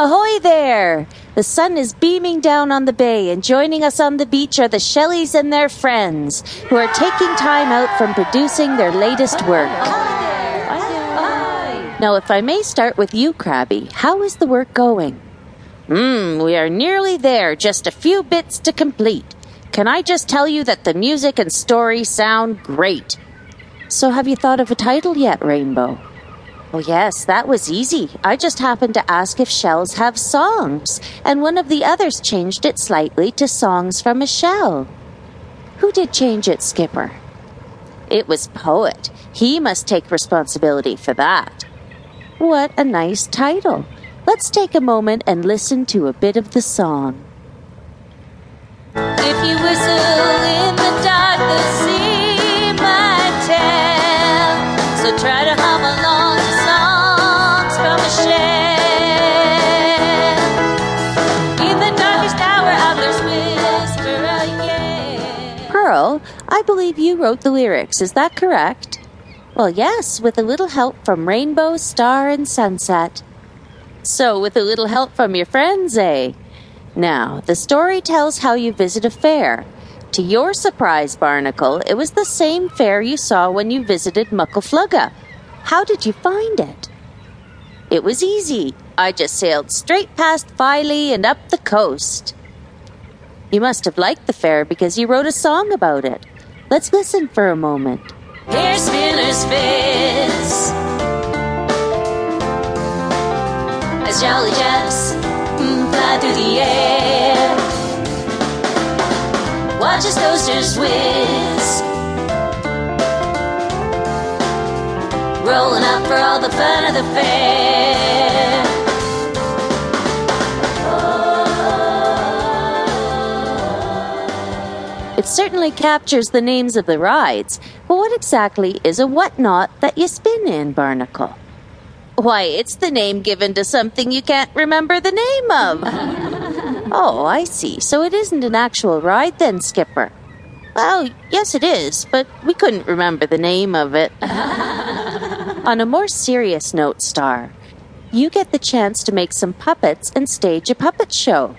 Ahoy there! The sun is beaming down on the bay, and joining us on the beach are the Shellies and their friends, who are taking time out from producing their latest work. Now, if I may start with you, Crabby, how is the work going? Hmm, we are nearly there, just a few bits to complete. Can I just tell you that the music and story sound great? So, have you thought of a title yet, Rainbow? Oh, yes, that was easy. I just happened to ask if shells have songs, and one of the others changed it slightly to Songs from a Shell. Who did change it, Skipper? It was Poet. He must take responsibility for that. What a nice title. Let's take a moment and listen to a bit of the song. If you whistle in the dark, the sea might tell. So try to hum along I believe you wrote the lyrics. Is that correct? Well, yes, with a little help from Rainbow, Star, and Sunset. So, with a little help from your friends, eh? Now, the story tells how you visit a fair. To your surprise, Barnacle, it was the same fair you saw when you visited Muckle Flugga. How did you find it? It was easy. I just sailed straight past Filey and up the coast. You must have liked the fair because you wrote a song about it. Let's listen for a moment. Here's spinners fizz As jolly jets mm, fly through the air Watch as coasters whiz Rolling up for all the fun of the fair It certainly captures the names of the rides, but what exactly is a whatnot that you spin in, Barnacle? Why, it's the name given to something you can't remember the name of. oh, I see. So it isn't an actual ride then, Skipper. Well, yes, it is, but we couldn't remember the name of it. On a more serious note, Star, you get the chance to make some puppets and stage a puppet show.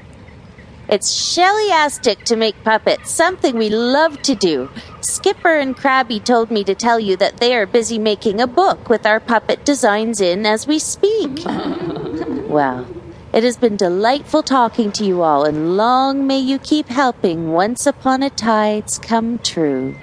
It's Shellieastic to make puppets, something we love to do. Skipper and Crabby told me to tell you that they are busy making a book with our puppet designs in as we speak. well, it has been delightful talking to you all, and long may you keep helping Once Upon a Tides come true.